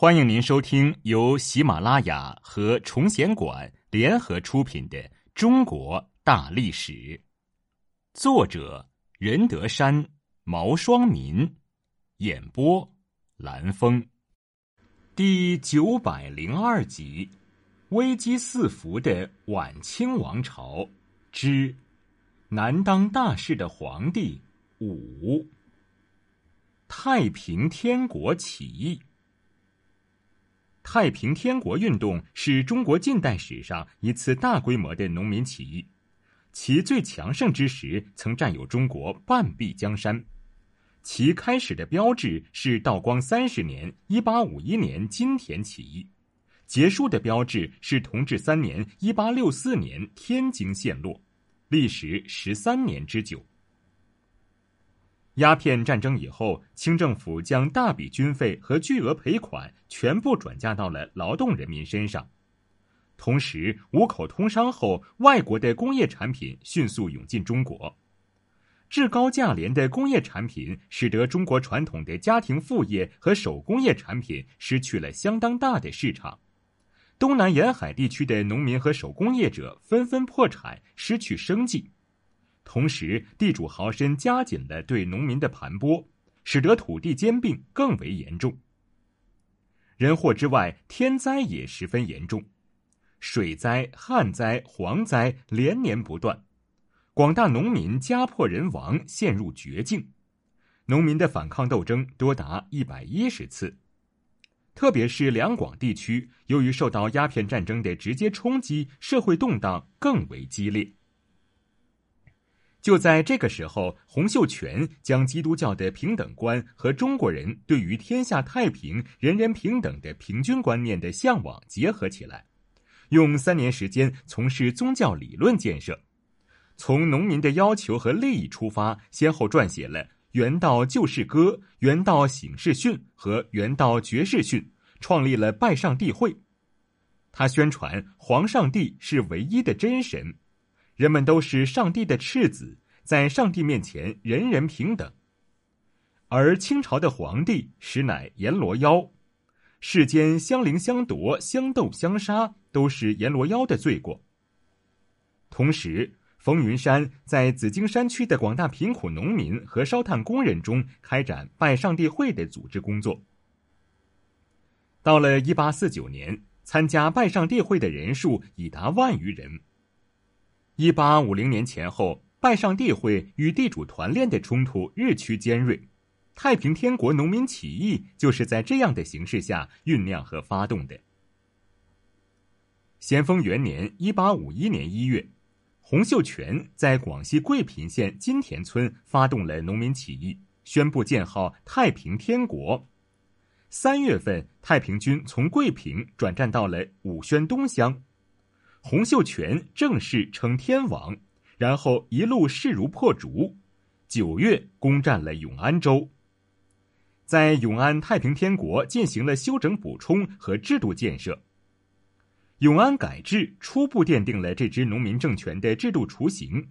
欢迎您收听由喜马拉雅和崇贤馆联合出品的《中国大历史》，作者任德山、毛双民，演播蓝峰，第九百零二集：危机四伏的晚清王朝之难当大事的皇帝五，太平天国起义。太平天国运动是中国近代史上一次大规模的农民起义，其最强盛之时曾占有中国半壁江山。其开始的标志是道光三十年（一八五一年）金田起义，结束的标志是同治三年（一八六四年）天津陷落，历时十三年之久。鸦片战争以后，清政府将大笔军费和巨额赔款全部转嫁到了劳动人民身上。同时，五口通商后，外国的工业产品迅速涌进中国，至高价廉的工业产品使得中国传统的家庭副业和手工业产品失去了相当大的市场。东南沿海地区的农民和手工业者纷纷破产，失去生计。同时，地主豪绅加紧了对农民的盘剥，使得土地兼并更为严重。人祸之外，天灾也十分严重，水灾、旱灾、蝗灾连年不断，广大农民家破人亡，陷入绝境。农民的反抗斗争多达一百一十次，特别是两广地区，由于受到鸦片战争的直接冲击，社会动荡更为激烈。就在这个时候，洪秀全将基督教的平等观和中国人对于天下太平、人人平等的平均观念的向往结合起来，用三年时间从事宗教理论建设，从农民的要求和利益出发，先后撰写了《原道救世歌》《原道醒世训》和《原道绝世训》，创立了拜上帝会。他宣传皇上帝是唯一的真神。人们都是上帝的赤子，在上帝面前人人平等。而清朝的皇帝实乃阎罗妖，世间相邻相夺、相斗相杀，都是阎罗妖的罪过。同时，冯云山在紫荆山区的广大贫苦农民和烧炭工人中开展拜上帝会的组织工作。到了一八四九年，参加拜上帝会的人数已达万余人。一八五零年前后，拜上帝会与地主团练的冲突日趋尖锐，太平天国农民起义就是在这样的形势下酝酿和发动的。咸丰元年（一八五一年一月），洪秀全在广西桂平县金田村发动了农民起义，宣布建号太平天国。三月份，太平军从桂平转战到了武宣东乡。洪秀全正式称天王，然后一路势如破竹，九月攻占了永安州。在永安太平天国进行了修整补充和制度建设。永安改制初步奠定了这支农民政权的制度雏形。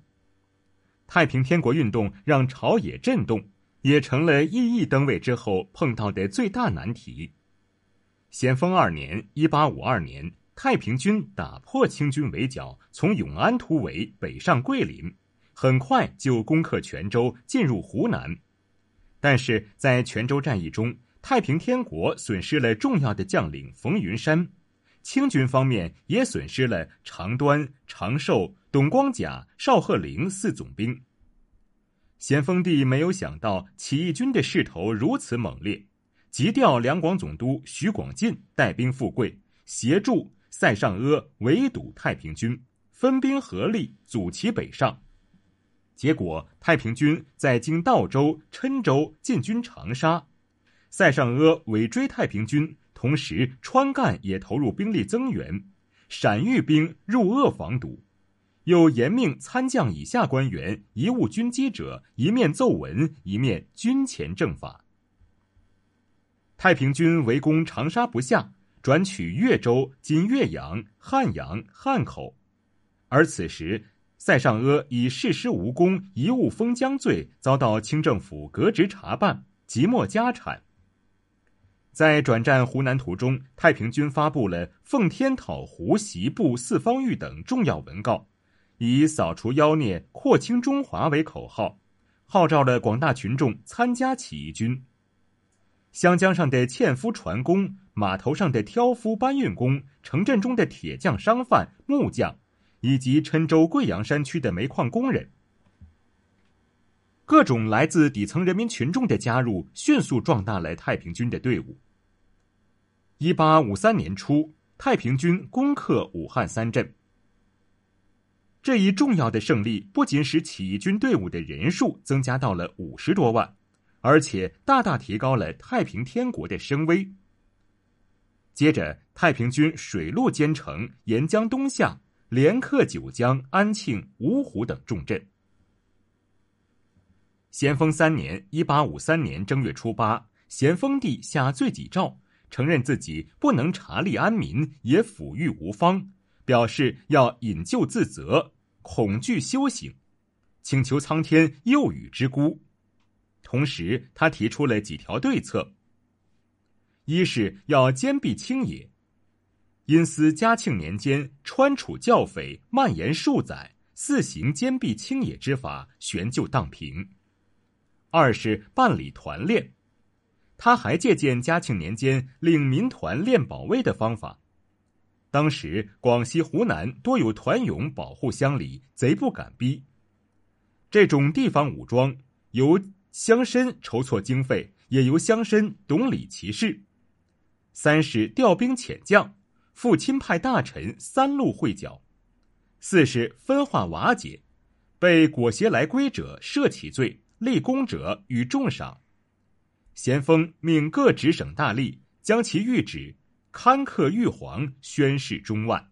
太平天国运动让朝野震动，也成了义义登位之后碰到的最大难题。咸丰二年（一八五二年）。太平军打破清军围剿，从永安突围北上桂林，很快就攻克泉州，进入湖南。但是在泉州战役中，太平天国损失了重要的将领冯云山，清军方面也损失了长端、长寿、董光甲、邵鹤龄四总兵。咸丰帝没有想到起义军的势头如此猛烈，急调两广总督徐广进带兵赴桂，协助。塞上阿围堵太平军，分兵合力阻其北上，结果太平军在经道州、郴州进军长沙，塞上阿尾追太平军，同时川赣也投入兵力增援，陕豫兵入鄂防堵，又严命参将以下官员贻误军机者，一面奏闻，一面军前正法。太平军围攻长沙不下。转取越州（今岳阳、汉阳、汉口），而此时塞上阿以誓师无功、贻误封疆罪遭到清政府革职查办，即没家产。在转战湖南途中，太平军发布了“奉天讨胡、袭部、四方域”等重要文告，以扫除妖孽、扩清中华为口号，号召了广大群众参加起义军。湘江上的纤夫船工、码头上的挑夫搬运工、城镇中的铁匠、商贩、木匠，以及郴州、贵阳山区的煤矿工人，各种来自底层人民群众的加入，迅速壮大了太平军的队伍。一八五三年初，太平军攻克武汉三镇。这一重要的胜利不仅使起义军队伍的人数增加到了五十多万，而且大大提高了太平天国的声威。接着，太平军水陆兼程，沿江东下，连克九江、安庆、芜湖等重镇。咸丰三年（一八五三年）正月初八，咸丰帝下罪己诏。承认自己不能察利安民，也抚育无方，表示要引咎自责，恐惧修行，请求苍天佑予之孤。同时，他提出了几条对策：一是要坚壁清野，因思嘉庆年间川楚教匪蔓延数载，四行坚壁清野之法，悬就荡平；二是办理团练。他还借鉴嘉庆年间令民团练保卫的方法。当时广西、湖南多有团勇保护乡里，贼不敢逼。这种地方武装由乡绅筹措经费，也由乡绅懂理其事。三是调兵遣将，赴亲派大臣三路会剿。四是分化瓦解，被裹挟来归者赦其罪，立功者与重赏。咸丰命各直省大吏将其谕旨，刊刻玉皇，宣示中外。